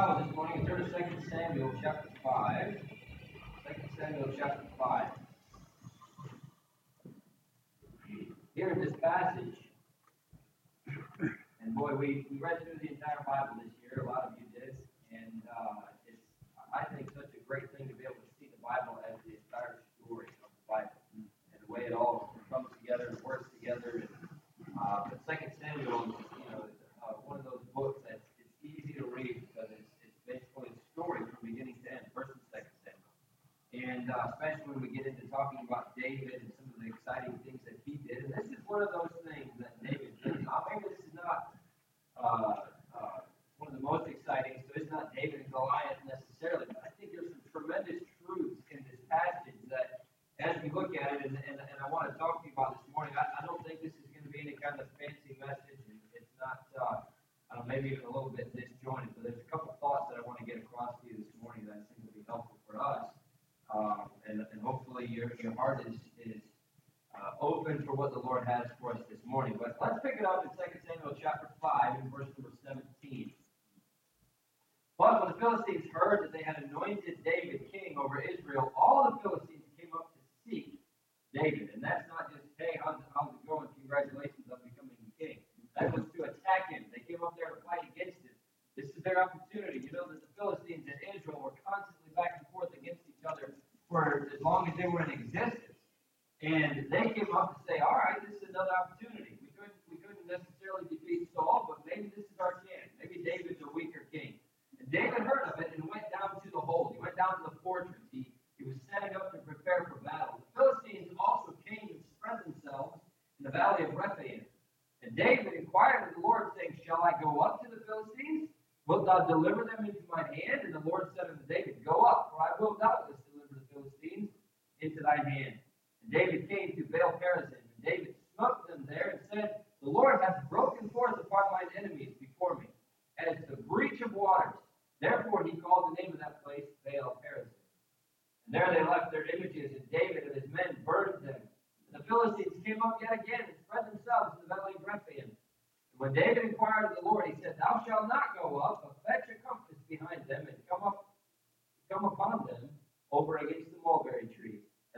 Bible this morning and turn to 2 Samuel chapter 5. 2 Samuel chapter 5. Here in this passage, and boy, we, we read through the entire Bible this year, a lot of you did, and uh, it's, I think, such a great thing to be able to see the Bible as the entire story of the Bible and the way it all comes together and works together. And, uh, but 2 Samuel is, you know, uh, one of those books that's it's easy to read because it's, it's basically a story from beginning to end, first and second Samuel. And uh, especially when we get into talking about David and some of the exciting things that he did. And this is one of those things that David did. Now, maybe this is not uh, uh, one of the most exciting, so it's not David and Goliath necessarily, but I think there's some tremendous truths in this passage that, as we look at it, and, and, and I want to talk to you about this morning, I, I don't think this is going to be any kind of fancy message. It's not, uh, uh, maybe even a little bit disjointed, but there's a couple thoughts that I want to get across to you this morning that I think will be helpful for us. And, and hopefully your, your heart is, is uh, open for what the Lord has for us this morning. But let's pick it up in 2 Samuel chapter 5 and verse number 17. But when the Philistines heard that they had anointed David king over Israel, all the Philistines came up to seek David. And that's not just, hey, how's, how's it going? Congratulations on becoming king. That was to attack him. They came up there to fight against him. This is their opportunity. You know that the Philistines and Israel were constantly back and forth against each other for as long as they were in existence. And they came up to say, all right, this is another opportunity. We couldn't, we couldn't necessarily defeat Saul, but maybe this is our chance. Maybe David's a weaker king. And David heard of it and went down to the hold. He went down to the fortress. He, he was setting up to prepare for battle. The Philistines also came and spread themselves in the valley of Rephaim. And David inquired of the Lord, saying, Shall I go up to the Philistines? Wilt thou deliver them into my hand? And the Lord said unto David, Go up, for I will doubtless into thine hand. And David came to Baal Perazim, and David smote them there, and said, The Lord hath broken forth upon mine enemies before me, as the breach of waters. Therefore he called the name of that place Baal Perazim. And there they left their images, and David and his men burned them. And the Philistines came up yet again and spread themselves in the valley of Rephaim. And when David inquired of the Lord, he said, Thou shalt not go up, but fetch a compass behind them, and come up, come upon them over against the mulberry tree.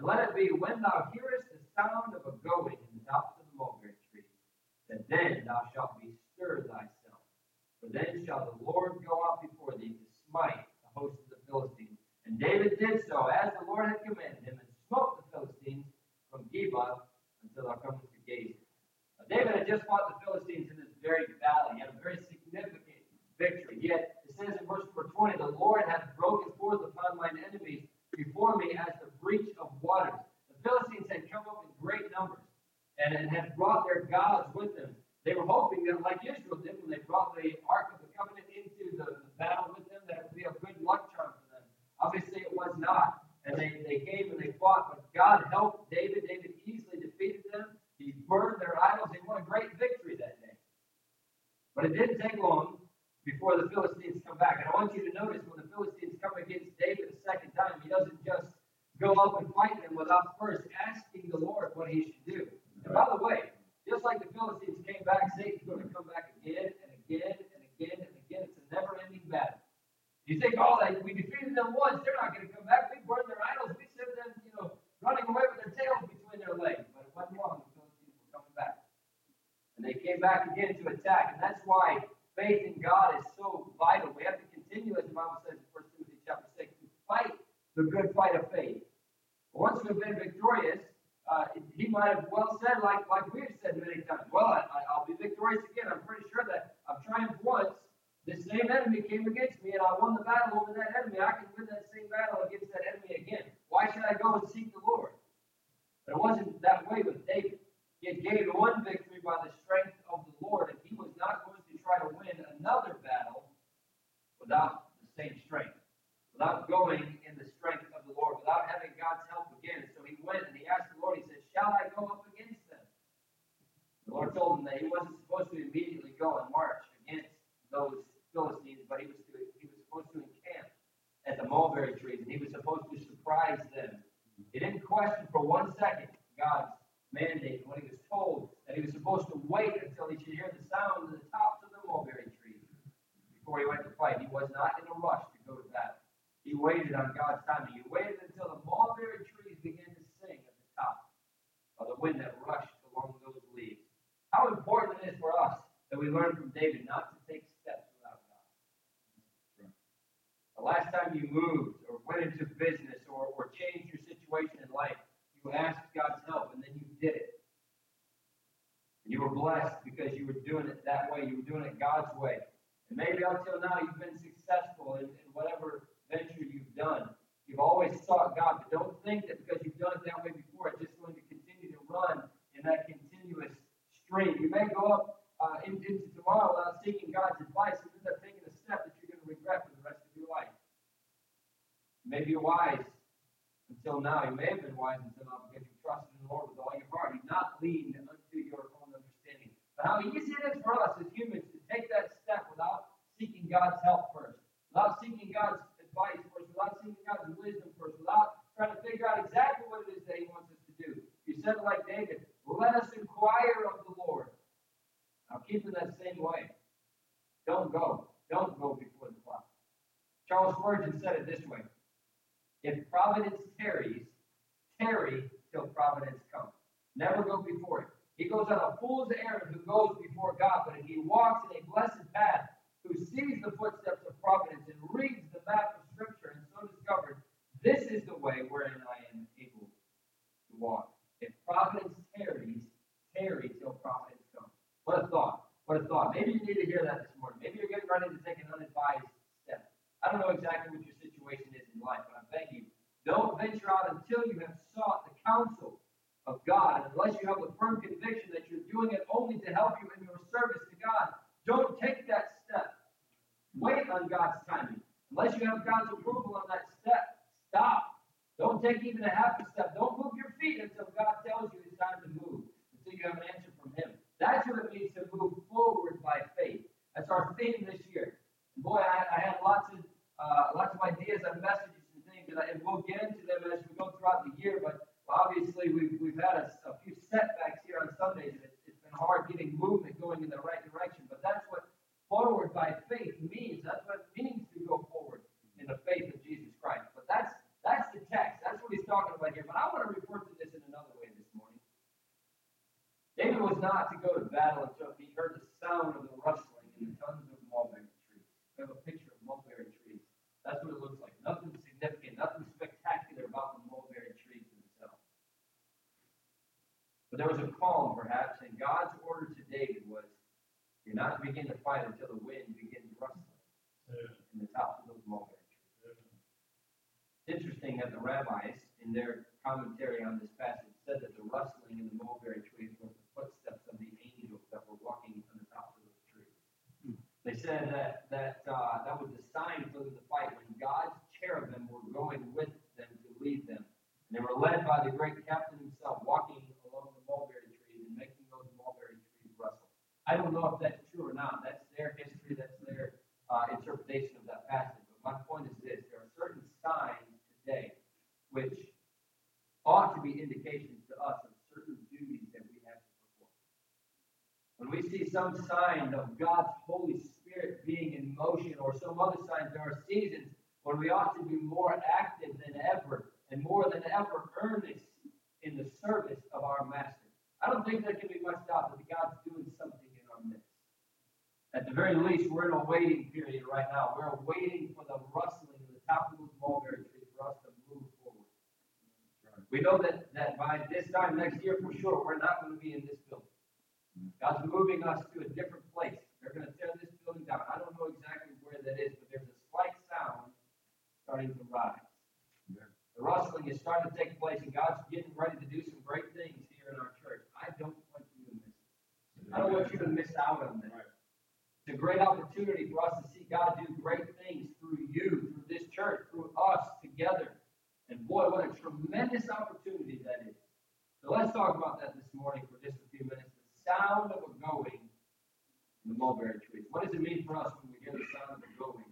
And let it be when thou hearest the sound of a going in the tops of the mulberry tree, that then thou shalt bestir thyself. For then shall the Lord go out before thee to smite the host of the Philistines. And David did so, as the Lord had commanded him, and smote the Philistines from Geba until thou comest to Gaza. Now, David had just fought the Philistines in this very valley. He had a very significant victory. Yet it says in verse number 20, the Lord hath broken forth upon mine enemies before me as the breach of waters. The Philistines had come up in great numbers and, had brought their gods with them. They were hoping that, like Israel did when they brought the Ark of the Covenant into the, the battle with them, that it would be a good luck charm for them. Obviously, it was not. And they, they came and they fought, but God helped David. David easily defeated them. He burned their idols. They won a great victory that day. But it didn't take long before the Philistines come back. And I want you to notice when the Philistines come against David a second time, he doesn't just go up and fight them without first asking the Lord what he should do. And by the way, just like the Philistines came back, Satan's going to come back again and again and again and again. It's a never ending battle. You think, oh, like, we defeated them once, they're not going to come back. We burned their idols. We sent them, you know, running away with their tails between their legs. But it wasn't long. The Philistines were coming back. And they came back again to attack. And that's why faith in God is so vital. We have to continue, as the Bible says in 1 Timothy chapter 6, to fight the good fight of faith. Once we've been victorious, uh, he might have well said, like, like we've said many times, well, I, I'll be victorious again. I'm pretty sure that I've triumphed once. This same enemy came against me, and I won the battle over that enemy. I can win that same battle against that enemy again. Why should I go and seek the Lord? But it wasn't that way with David. He had gained one victory by the strength of the Lord, and he was not going to try to win another battle without the same strength, without going in the strength of the Lord, without having God's help again. So he went and he asked the Lord, he said, Shall I go up against them? The Lord told him that he wasn't supposed to immediately go and march against those Philistines, but he was to, he was supposed to encamp at the mulberry trees, and he was supposed to surprise them. He didn't question for one second God's mandate when he was told that he was supposed to wait until he should hear the sound of the tops of the mulberry trees before before he went to fight. He was not in a rush to go to battle. He waited on God's timing. He waited until the mulberry trees began to sing at the top of the wind that rushed along those leaves. How important it is for us that we learn from David not to take steps without God. The last time you moved or went into business or, or changed your situation in life, you asked God's help and then you did it. And you were blessed because you were doing it that way. You were doing it God's way. And maybe until now you've been successful in, in whatever venture you've done. You've always sought God, but don't think that because you've done it that way before, it's just going to continue to run in that continuous stream. You may go up uh, into tomorrow without seeking God's advice and end up taking a step that you're going to regret for the rest of your life. You may be wise until now. You may have been wise until now because you trusted in the Lord with all your heart. You've not leaned unto your own understanding. But how easy it is for us as humans to take that step without seeking God's help first, without seeking God's advice first, without seeking God's wisdom first, without trying to figure out exactly what it is that He wants us to do. You said it like David, let us inquire of the Lord. Now keep it that same way. Don't go. Don't go before the clock. Charles Spurgeon said it this way. If providence tarries, tarry till providence comes. Never go before it. He goes on a fool's errand who goes before God, but if he walks in a blessed path, who sees the footsteps of providence and reads the map this is the way wherein I am able to walk. If providence tarries, tarry till providence comes. What a thought. What a thought. Maybe you need to hear that this morning. Maybe you're getting ready to take an unadvised step. I don't know exactly what your situation is in life, but I'm you, don't venture out until you have sought the counsel of God. Unless you have a firm conviction that you're doing it only to help you in your service to God, don't take that step. Wait on God's timing. Unless you have God's approval on that step, stop. Don't take even a half a step. Don't move your feet until God tells you it's time to move, until you have an answer from Him. That's what it means to move forward by faith. That's our theme this year. And boy, I, I had lots of uh, lots of ideas and messages and things, and, I, and we'll get into them as we go throughout the year. But obviously, we've, we've had a, a few setbacks here on Sundays, and it's, it's been hard getting movement going in the right direction. But that's what forward by faith means. That's what it means to go forward in the faith of Jesus Christ. But that's that's the text. That's what he's talking about here. But I want to refer to this in another way this morning. David was not to go to battle until he heard the sound of the rustling in the tons of mulberry trees. We have a picture of mulberry trees. That's what it looks like. Nothing significant, nothing spectacular about the mulberry trees themselves. But there was a calm, perhaps, and God's order to David was, "You're not to begin to fight until the wind begins rustling in the tops of those mulberry trees." It's interesting that the rabbis, in their commentary on this passage, said that the rustling in the mulberry trees was the footsteps of the angels that were walking on the tops of those trees. They said that that uh, that was the sign for them to fight when God's cherubim were going with them to lead them, and they were led by the great captain himself, walking along the mulberry trees and making those mulberry trees rustle. I don't know if that's true or not. That's their history. That's their uh, interpretation of that passage. But my point is this: there are certain signs today which ought to be indications to us of certain duties that we have to perform. When we see some sign of God's Holy Spirit being in motion or some other signs, there are seasons when we ought to be more active than ever and more than ever earnest in the service of our Master. I don't think there can be much doubt that God's doing something in our midst. At the very least, we're in a waiting period right now. We're waiting for the rustling of the top of those mulberry trees for us to move forward. We know that, that by this time next year, for sure, we're not going to be in this building. God's moving us to a different place. They're going to tear this building down. I don't know exactly where that is, but there's a slight sound starting to rise. The rustling is starting to take place, and God's getting ready to do some great things here in our church. I don't want you to miss it. I don't want you to miss out on that. It's a great opportunity for us to see God do great things through you, through this church, through us together. Boy, what a tremendous opportunity that is. So let's talk about that this morning for just a few minutes. The sound of a going in the mulberry trees. What does it mean for us when we hear the sound of a going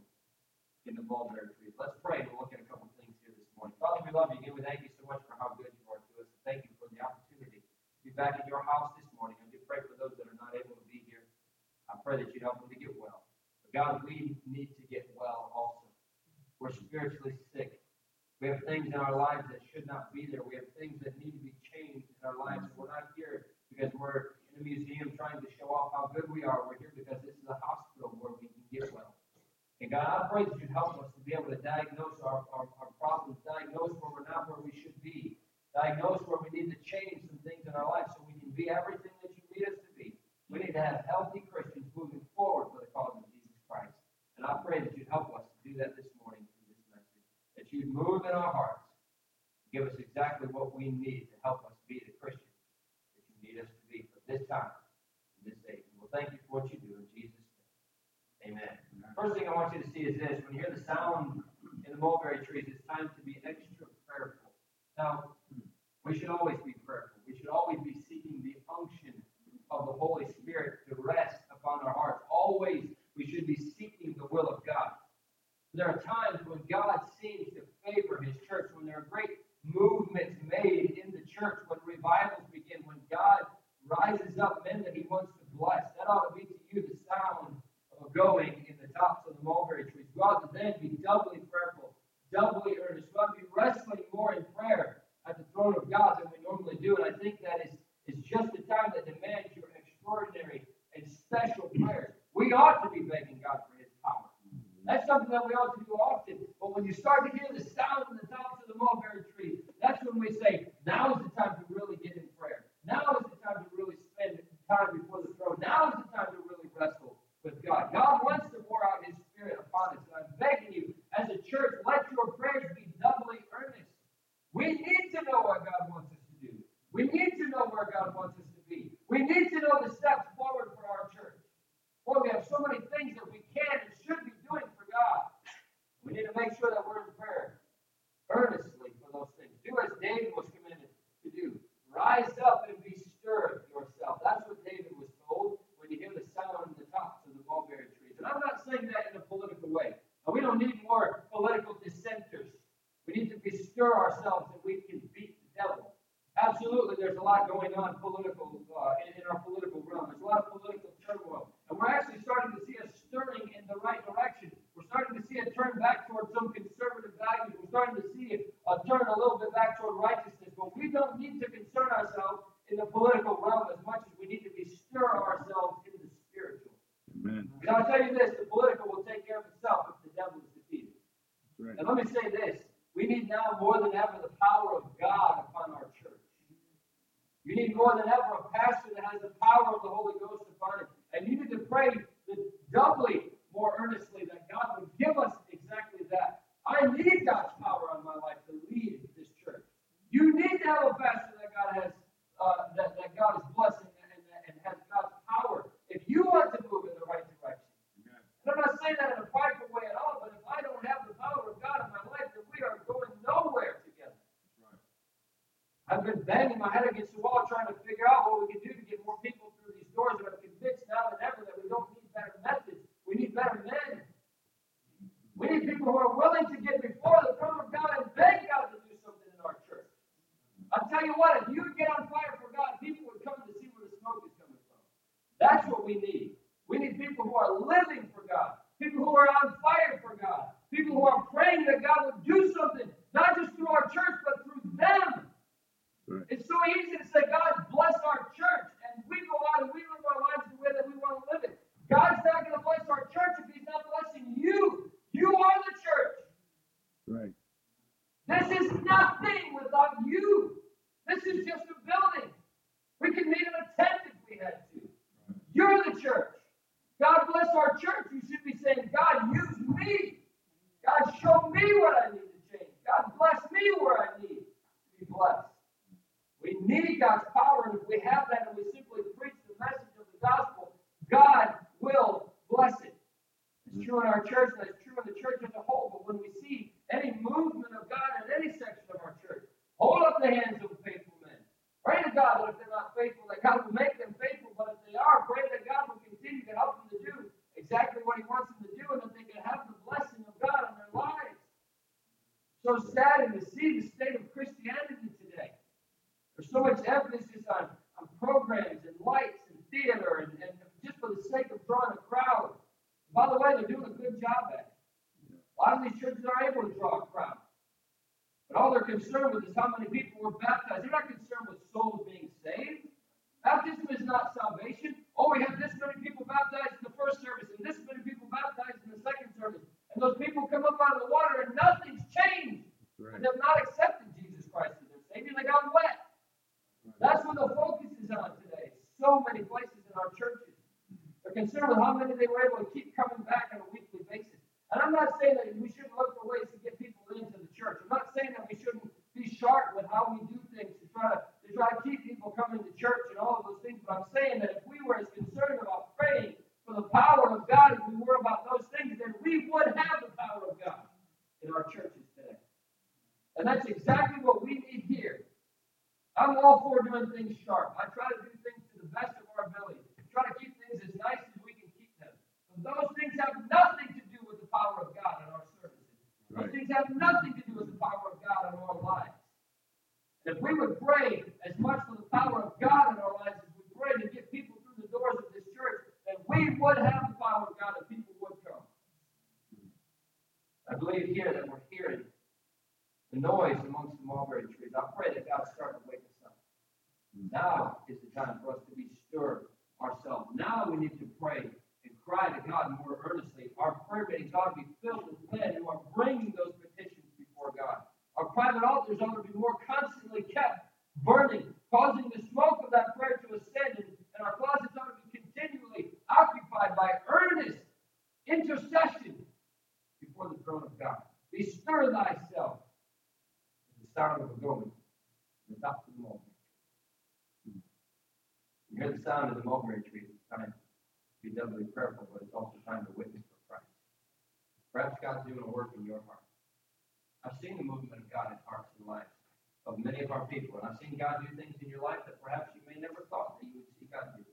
in the mulberry trees? Let's pray and we'll look at a couple things here this morning. Father, we love you. Again, we thank you so much for how good you are to us. Thank you for the opportunity to be back in your house this morning. I do pray for those that are not able to be here. I pray that you help them to get well. But God, we need to get well also. We're spiritually sick we have things in our lives that should not be there. We have things that need to be changed in our lives. We're not here because we're in a museum trying to show off how good we are. We're here because this is a hospital where we can get well. And God, I pray that you help us to be able to diagnose our, our, our problems, diagnose where we're not where we should be, diagnose where we need to change some things in our life so we can be everything that you need us to be. We need to have health thanking God for his power. That's something that we ought to do often. But when you start to hear the sound in the tops of the mulberry tree, that's when we say, now is the time to really get in prayer. Now in the political realm as much as we need to bestir ourselves in the spiritual. Amen. And I'll tell you this the political will take care of itself if the devil is defeated. Right. And let me say this we need now more than ever the power of God upon our church. You need more than ever. drawing a crowd. And by the way, they're doing a good job at it. A lot of these churches are able to draw a crowd. But all they're concerned with is how many people were baptized. They're not concerned with souls being saved. Baptism is not salvation. Oh, we had this many people baptized in the first service and this many people baptized in the second service. And those people come up out of the water and nothing's changed. Right. And they've not accepted Jesus Christ as their Savior. They got wet. Right. That's what the focus is on today. So many places in our churches Concerned with how many they were able to keep coming back on a weekly basis. And I'm not saying that we shouldn't look for ways to get people into the church. I'm not saying that we shouldn't be sharp with how we do things to try to to try to keep people coming to church and all of those things. But I'm saying that if we were as concerned about praying for the power of God as we were about those things, then we would have the power of God in our churches today. And that's exactly what we need here. I'm all for doing things sharp. I try to do things to the best of our ability. Try to keep things as nice as we can keep them. But those things have nothing to do with the power of God in our services. Those things have nothing to do with the power of God in our lives. And If we would pray as much for the power of God in our lives as we pray to get people through the doors of this church, then we would have the power of God and people would come. I believe here that we're hearing the noise amongst the mulberry trees. I pray that God start to wake us up. Hmm. Now is the time for us to be stirred ourselves. Now we need to pray and cry to God more earnestly. Our prayer meetings ought to be filled with men who are bringing those petitions before God. Our private altars ought to be more constantly kept burning, causing the smoke of that prayer to ascend, and, and our closets ought to be continually occupied by earnest intercession before the throne of God. Bestir thyself the sound of a going top of the tree. You hear the sound of the mulberry tree, it's time to be doubly prayerful, but it's also time to witness for Christ. Perhaps God's doing a work in your heart. I've seen the movement of God in hearts and lives of many of our people, and I've seen God do things in your life that perhaps you may never thought that you would see God do.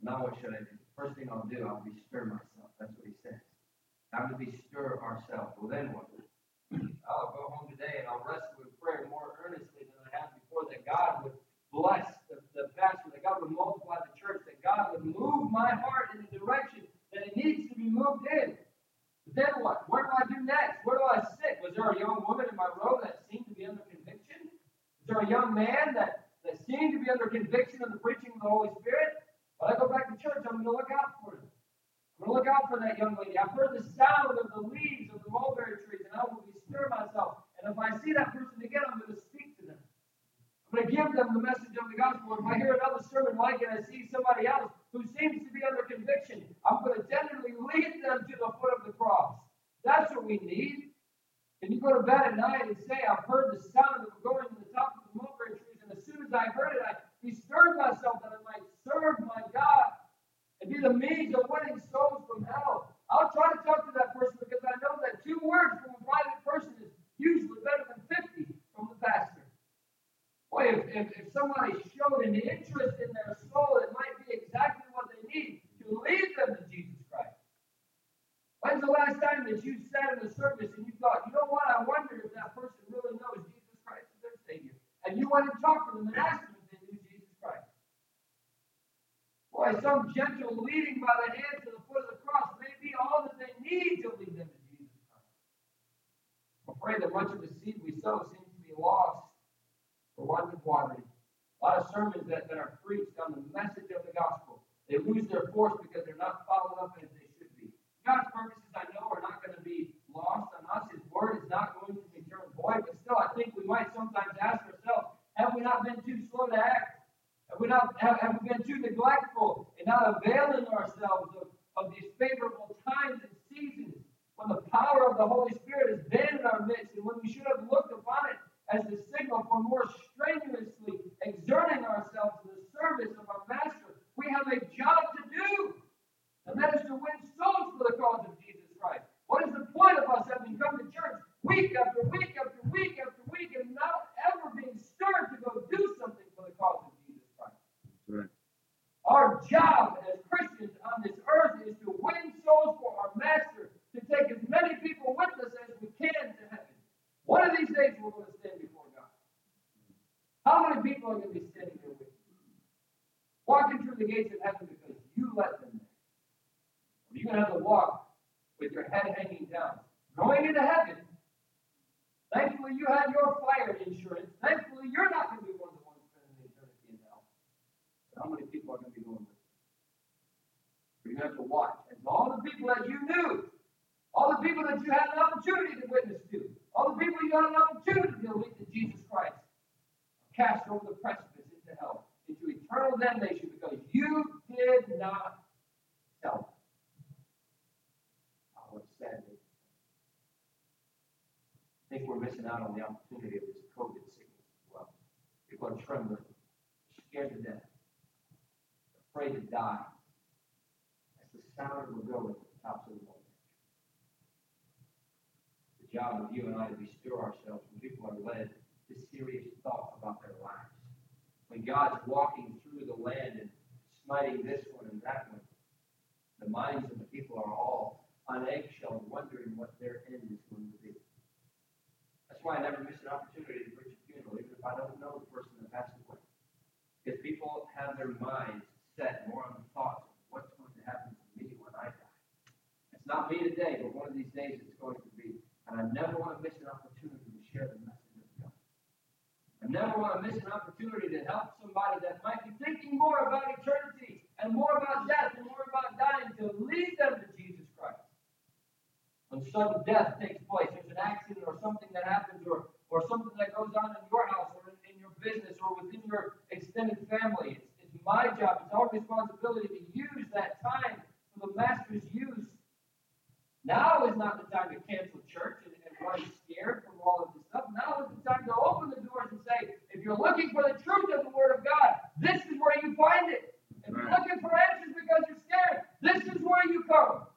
Now what should I do? First thing I'll do, I'll bestir myself. That's what he says. Time to bestir ourselves. Well, then what? I'll go home today and I'll wrestle with prayer more earnestly than I have before that God would bless the, the pastor, that God would multiply the church, that God would my heart in the direction that it needs to be moved in. But then what? Where do I do next? Where do I sit? Was there a young woman in my row that seemed to be under conviction? Was there a young man that, that seemed to be under conviction of the preaching of the Holy Spirit? When I go back to church, I'm going to look out for him. I'm going to look out for that young lady. I've heard the sound of the leaves of the mulberry trees, and I will bestir myself. And if I see that person again, I'm going to speak to them. I'm going to give them the message of the gospel. If I hear another sermon like it, I see week after week after week and not ever being stirred to go do something for the cause of Jesus Christ? Right. Our job as Christians on this earth is to win souls for our Master, to take as many people with us as we can to heaven. One of these days we're going to stand before God. How many people are going to be standing there with you? Walking through the gates of heaven because you let them there. Or do you're going to have to walk with your head hanging down, going into heaven. Thankfully, you have your fire insurance. Thankfully, you're not going to be one of the ones spending the eternity in hell. But how many people are going to be going with you? You're going to have to watch. And all the people that you knew, all the people that you had an opportunity to witness to, all the people you had an opportunity to lead to Jesus Christ, cast over the precipice into hell, into eternal damnation because you did not tell them. Oh, it's sad. I think we're missing out on the opportunity of this COVID sickness as well. People are trembling, scared to death, afraid to die. The sound will go at the job of you and I to bestir ourselves when people are led to serious thought about their lives. When God's walking through the land and smiting this one and that one, the minds of the people are all on eggshells, wondering what their end is going to be. That's why I never miss an opportunity to preach a funeral, even if I don't know the person that passed away. Because people have their minds set more on the thoughts of what's going to happen to me when I die. It's not me today, but one of these days it's going to be. And I never want to miss an opportunity to share the message of God. I never want to miss an opportunity to help somebody that might be thinking more about eternity and more about death and more about dying to lead them to Jesus Christ. When sudden death takes place, there's an accident or something that happens or, or something that goes on in your house or in, in your business or within your extended family. It's, it's my job, it's our responsibility to use that time for the Master's use. Now is not the time to cancel church and, and run scared from all of this stuff. Now is the time to open the doors and say, if you're looking for the truth of the Word of God, this is where you find it. If you're looking for answers because you're scared, this is where you come.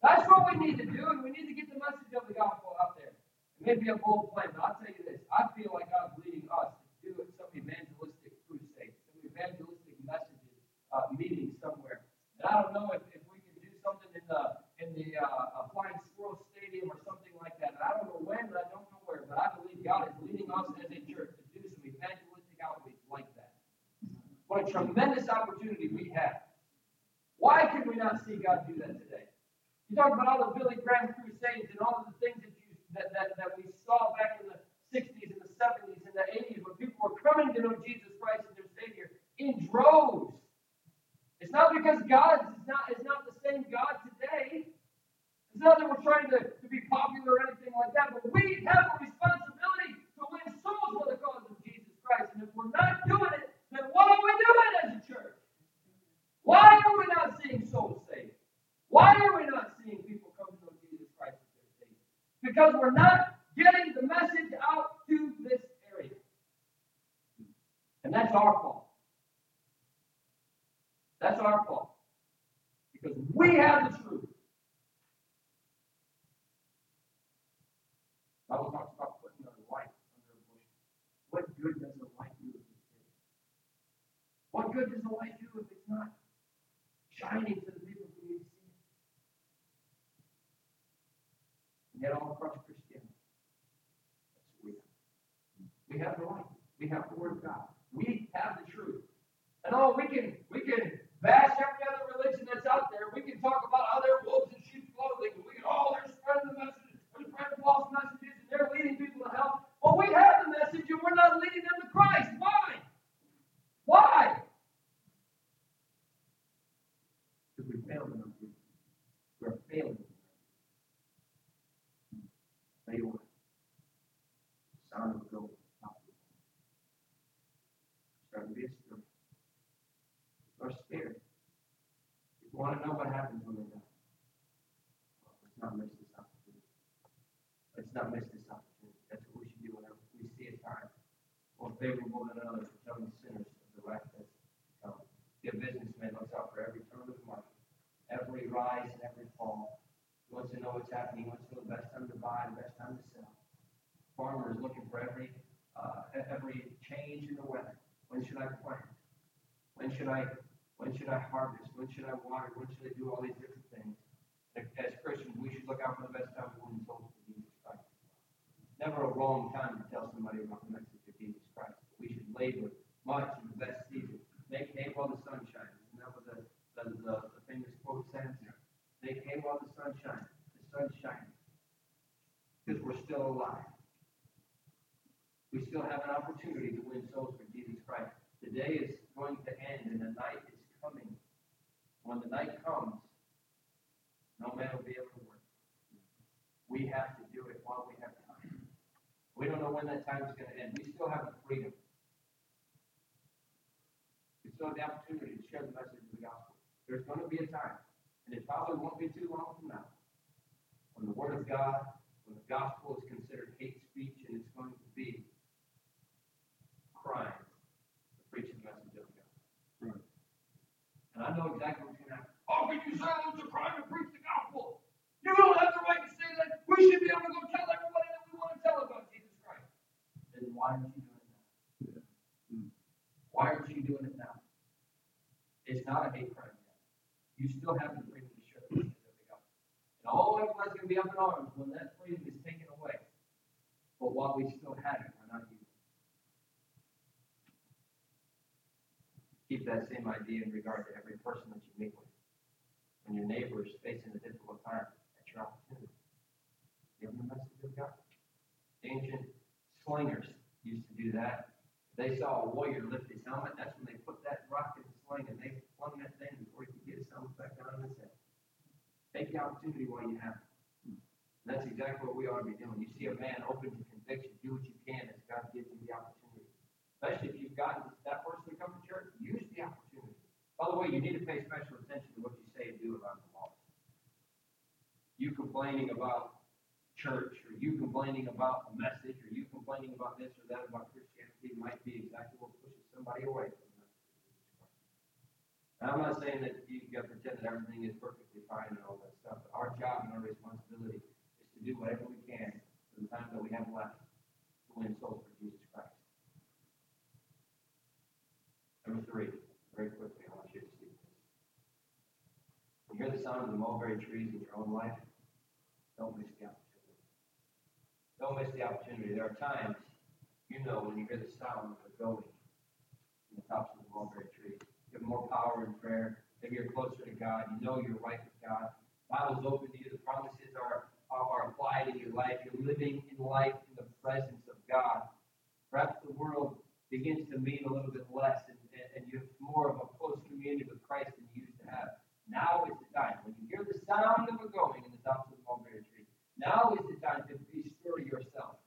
That's what we need to do, and we need to get the message of the gospel out there. It may be a bold plan, but I'll tell you this. I feel like God's leading us to do some evangelistic crusade, some evangelistic messages, uh, meetings somewhere. And I don't know if, if we can do something in the in the uh, Flying Squirrel Stadium or something like that. I don't know when, and I don't know where, but I believe God is leading us as a church to do some evangelistic outreach like that. What a tremendous opportunity we have. Why can we not see God do that today? You talk about all the Billy Graham crusades and all of the things that you that, that, that we saw back in the 60s and the 70s and the 80s when people were coming to know Jesus Christ as their Savior in droves. It's not because God is not is not the same God today. It's not that we're trying to, to be popular or anything like that, but we have a responsibility to win souls for the cause of Jesus Christ. And if we're not doing it, then what are we doing as a church? Why are we not seeing souls saved? Why are we not seeing people come to know Jesus Christ as their Savior? Because we're not getting the message out to this area. And that's our fault. That's our fault. Because we have the truth. Bible talks about putting a light under a bushel. What good does a light do if it's? What good does a do if it's not shining to the people who need to see it? And yet all across Christianity, that's what we have. We have the light. We have the word of God. We have the truth. And oh, we can we can bash every other religion that's out there. We can talk about how they're wolves in sheep's clothing. We can oh they're spreading the messages, they're spreading false messages, and they're leading people to hell. Well, we have the message and we're not leading them to Christ. Why? Why? Because we failed in our. We're failing. Tell you what. Sound of go starting to be a story. People are scared. People want to know what happens when they die. Well, let's not miss this opportunity. Let's not miss this opportunity. That's what we should do whenever we see a time more favorable than others for telling the sinners of the wrath that's to come. A businessman looks out for every turn of the market, every rise and every fall. Wants to know what's happening. Wants to know the best time to buy, the best time to sell. Farmer is looking for every uh, every change in the weather. When should I plant? When should I when should I harvest? When should I water? When should I do all these different things? As Christians, we should look out for the best time to win souls for Jesus Christ. Never a wrong time to tell somebody about the message of Jesus Christ. We should labor much in the best season. Make hay while the sun shines. Isn't that what the, the, the, the famous quote they came while the sun shined. The sun's shining. Because we're still alive. We still have an opportunity to win souls for Jesus Christ. The day is going to end and the night is coming. When the night comes, no man will be able to work. We have to do it while we have time. We don't know when that time is going to end. We still have the freedom. We still have the opportunity to share the message of the gospel. There's going to be a time and it probably won't be too long from now, when the Word of God, when the gospel is considered hate speech, and it's going to be crime to preach the message of God. Right. And I know exactly what's going to happen. How can you say it's a crime to preach the gospel? You don't have the right to say that. We should be able to go tell everybody that we want to tell about Jesus Christ. Then why aren't you doing it now? Mm. Why aren't you doing it now? It's not a hate crime. You still have to message of the gospel. And all everybody's going to be up in arms when that freedom is taken away. But while we still have it, we're not using it. Keep that same idea in regard to every person that you meet with. When your neighbor is facing a difficult time, that's your opportunity. Give them the message of God. Ancient slingers used to do that. They saw a warrior lift his helmet, that's when they put that rock in sling and they flung that thing before he could get helmet back on his head. Take the opportunity while you have it. And that's exactly what we ought to be doing. You see a man open to conviction, do what you can as God gives you the opportunity. Especially if you've gotten that person to come to church, use the opportunity. By the way, you need to pay special attention to what you say and do around the lost. You complaining about church, or you complaining about a message, or you complaining about this or that about Christianity might be exactly what pushes somebody away from the message of Jesus Christ. And I'm not saying that you got to pretend that everything is perfectly fine and all that stuff, but our job and our responsibility is to do whatever we can for the time that we have left to win souls for Jesus Christ. Number three, very quickly, I want you to see this. You hear the sound of the mulberry trees in your own life, don't miss the opportunity. Don't miss the opportunity. There are times, you know, when you hear the sound of it going in the tops of the mulberry trees. You have more power in prayer. Maybe you're closer to God. You know you're right with God. Bible's open to you. The promises are, are, are applied in your life. You're living in life in the presence of God. Perhaps the world begins to mean a little bit less and, and, and you have more of a close community with Christ than you used to have. Now is the time. When you hear the sound of it going in the tops of the mulberry tree, now is the time to be sure yourself.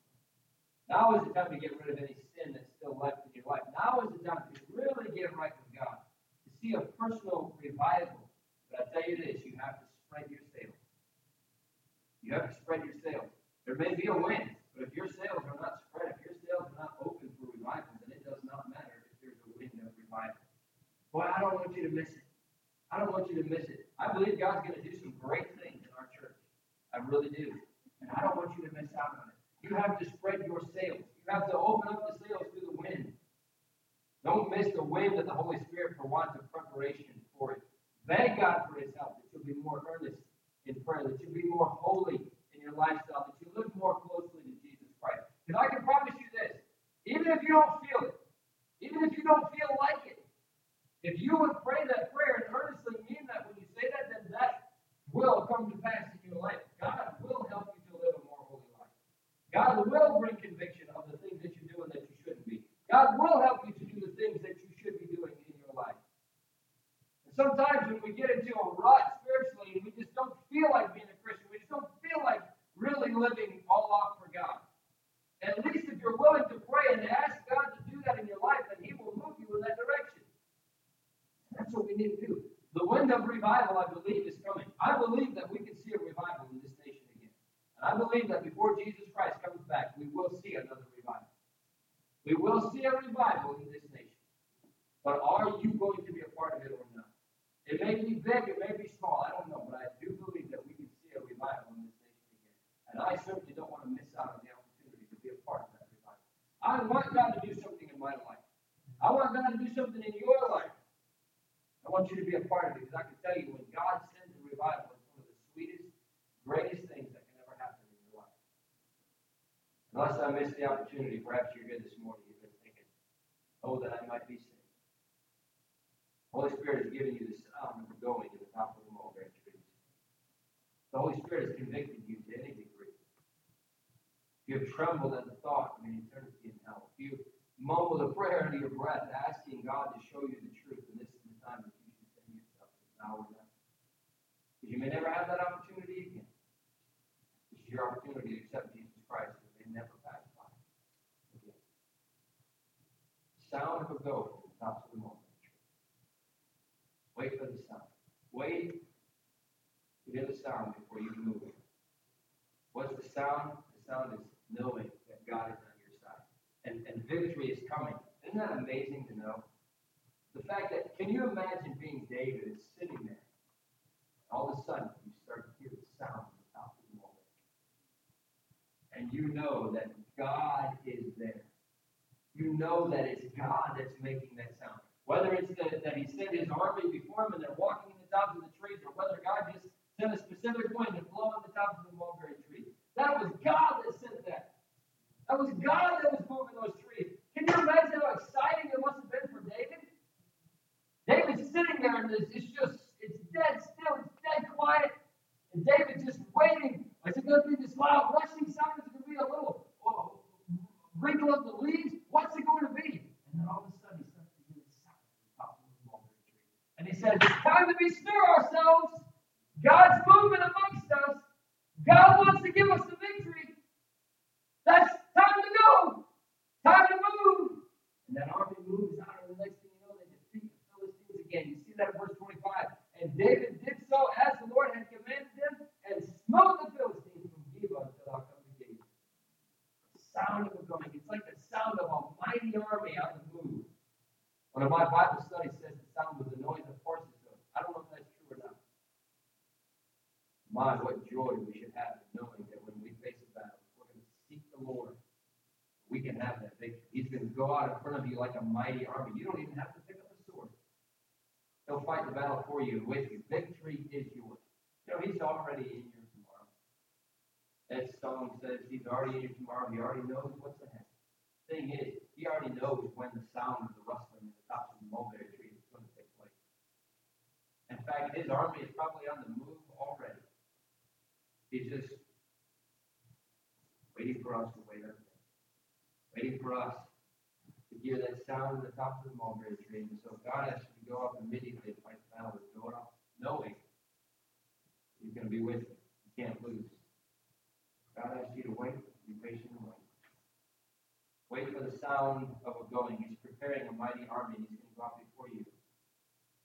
Now is the time to get rid of any sin that's still left in your life. Now is the time to really get right with God. To see a personal revival. But I tell you this, you have to spread your sails. You have to spread your sails. There may be a wind, but if your sails are not spread, if your sails are not open for revival, then it does not matter if there's a wind of revival. Boy, I don't want you to miss it. I don't want you to miss it. I believe God's going to do some great things in our church. I really do. And I don't want you to miss out on it. You have to spread your sails. You have to open up the sails to the wind. Don't miss the wind of the Holy Spirit for want of preparation for it. Beg God for His help, that you'll be more earnest in prayer, that you'll be more holy in your lifestyle, that you live more closely to Jesus Christ. Because I can promise you this, even if you don't feel it, even if you don't feel like it, if you would pray that prayer and earnestly mean that when you say that, then that will come to pass in your life. God will help you to live a more holy life. God will bring conviction of the things that you're doing that you shouldn't be. God will help you to do the things that you should be doing in your life. And sometimes when we get into a rut spiritually and we just don't feel like being a Christian, we just don't feel like really living all out for God. At least if you're willing to pray and ask God to do that in your life, then He will move you in that direction. That's what we need to do. The wind of revival, I believe, is coming. I believe that we can see a revival in this nation again. And I believe that before Jesus Christ comes back, we will see another revival. We will see a revival in this nation. But are you going to be a part of it or not? It may be big, it may be small, I don't know, but I do believe that we can see a revival in this nation again. And I certainly don't want to miss out on the opportunity to be a part of that revival. I want God to do something in my life. I want God to do something in your life. I want you to be a part of it because I can tell you when God sends a revival, it's one of the sweetest, greatest things that can ever happen in your life. Unless I miss the opportunity, perhaps you're here this morning, you've been thinking, oh, that I might be saved. Holy Spirit has given you the sound of going to the top of the mulberry trees. The Holy Spirit has convicted you to any degree. You have trembled at the thought of an eternity in hell. You mumble a prayer under your breath, asking God to show you the truth, and this is the time that you should send yourself to now or never. Because you may never have that opportunity again. This is your opportunity to accept Jesus Christ, and may never pass by again. Sound of a goat from the mulberry. Wait for the sound. Wait to hear the sound before you move. What's the sound? The sound is knowing that God is on your side. And, and victory is coming. Isn't that amazing to know? The fact that, can you imagine being David is sitting there? All of a sudden, you start to hear the sound of the top of the mulberry. And you know that God is there. You know that it's God that's making that sound. Whether it's the, that He sent His army before Him and they're walking in the tops of the trees, or whether God just sent a specific wind to blow on the top of the mulberry tree. That was God that sent that. That was God that was moving those trees. Can you imagine how exciting it must have been for David? David's sitting there and it's, it's just, it's dead still, it's dead quiet. And David just waiting. Is it going to be this loud rushing sound? Is it going to be a little oh, wrinkle of the leaves? What's it going to be? And then all of a sudden he starts to hear the sound at the top of the mulberry tree. And he says, It's time to bestir ourselves. God's moving amongst us. God wants to give us the victory. That's time to go. Time to move. And that army moves out, and the next thing you know, they defeat the Philistines again. You see that in verse 25. And David did so as the Lord had commanded him, and smote the Philistines from Geba until thou come to Gaza. The sound of it going. It's like the sound of a mighty army on the move. One of my Bible studies says the sound was the noise of horses. I don't know if that's true or not. My, what joy we should have in knowing that when we face a battle, we're going to seek the Lord. We can have that victory. He's going to go out in front of you like a mighty army. You don't even have to pick up a sword. He'll fight the battle for you and with you. Victory is yours. You know, He's already in your tomorrow. That song says He's already in your tomorrow. He already knows what's ahead. Thing is, He already knows when the sound of the rustling in the tops of the mulberry tree is going to take place. In fact, His army is probably on the move already. He's just waiting for us to wait up there. Waiting for us to hear that sound at the top of the mulberry tree. And so God asks you to go up immediately and fight the battle. with up knowing He's going to be with you. You can't lose. God asks you to wait. Be patient and wait. Wait for the sound of a going. He's preparing a mighty army. He's going to go out before you.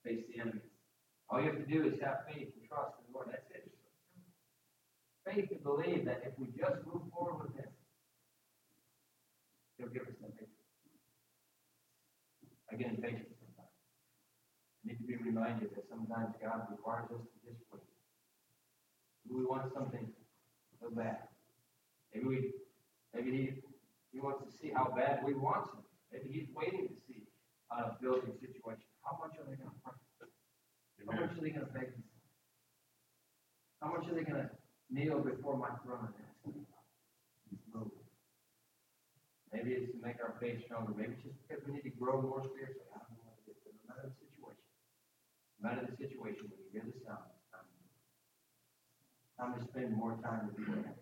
Face the enemy. All you have to do is have faith and trust in the Lord. That's it faith to believe that if we just move forward with Him, He'll give us that victory. Get impatient sometimes. I need to be reminded that sometimes God requires us to just wait. We want something so bad. Maybe we, maybe He He wants to see how bad we want him. Maybe He's waiting to see on a building situation. How much are they going to pray? How much are they going to beg? How much are they going to kneel before my throne and ask me move. Maybe it's to make our faith stronger. Maybe it's just because we need to grow more spiritually. I don't know what it is, but no matter the situation, no matter the situation, when you hear the sound, it's time to move. Time to spend more time with you.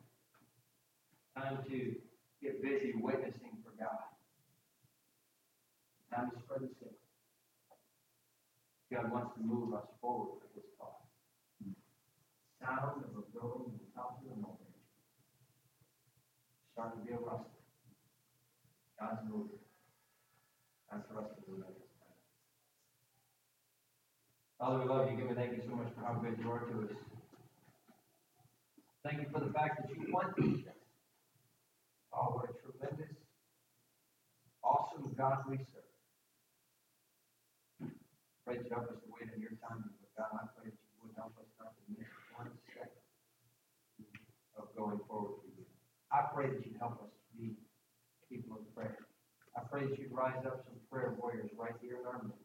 Time to get busy witnessing for God. Time to spread the sick. God wants to move us forward for His cause sound of a building in the top of the mulberry Starting to be a rustling. God's moving. Time for us to move at. Father, we love you. Give me thank you so much for how good you are to us. Thank you for the fact that you want to what a tremendous, awesome God we serve. Pray that you help us to wait on your time. But God, I pray that you would help us not to miss one second of going forward for you. I pray that you help us be people of prayer. I pray that you'd rise up some prayer warriors right here in our midst.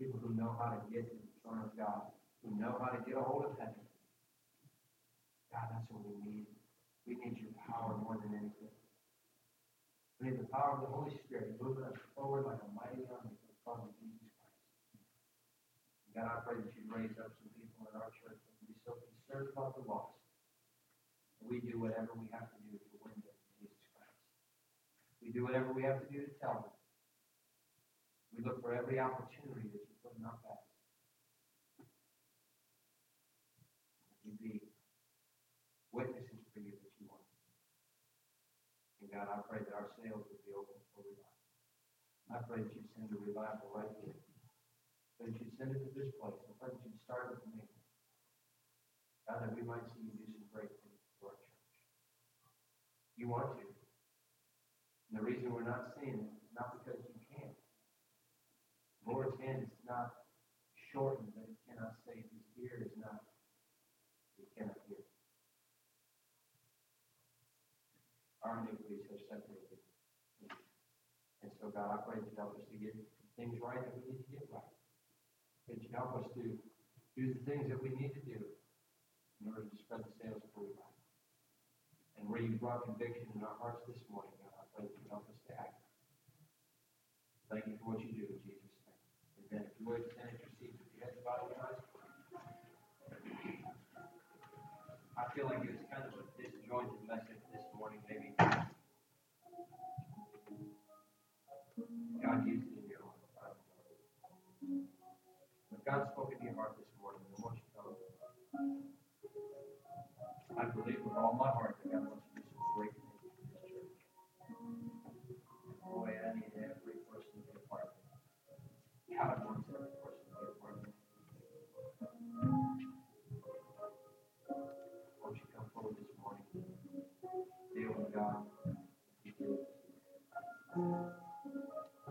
People who know how to get to the throne of God, who know how to get a hold of heaven. God, that's what we need. We need your power more than anything. We need the power of the Holy Spirit moving us forward like a mighty army for of Jesus Christ. God, I pray that you raise up some people in our church that be so concerned about the lost. And we do whatever we have to do to win them to Jesus Christ. We do whatever we have to do to tell them. We look for every opportunity that you put in our path. You be witnesses for you that you want. And God, I pray that our sails would be open for revival. I pray that you'd send a revival right here. That you'd send it to this place. I pray that you'd start with me. God, that we might see you do some great things for our church. You want to. And the reason we're not seeing it is not because you can't. Lord's hand is not shortened God, I pray that you help us to get things right that we need to get right. That you help us to do the things that we need to do in order to spread the sails for you. And where you brought conviction in our hearts this morning, God, I pray that you help us to act. Thank you for what you do in Jesus' name. Amen. If you would stand at your seat with your heads bowed and eyes I feel like it's God spoke into your heart this morning, I want you to come. I believe with all my heart that God wants to do some great things in this church. Boy, I need every person to be a part of it. God wants every person to be a part of it. Won't you come forward this morning? Deal with God.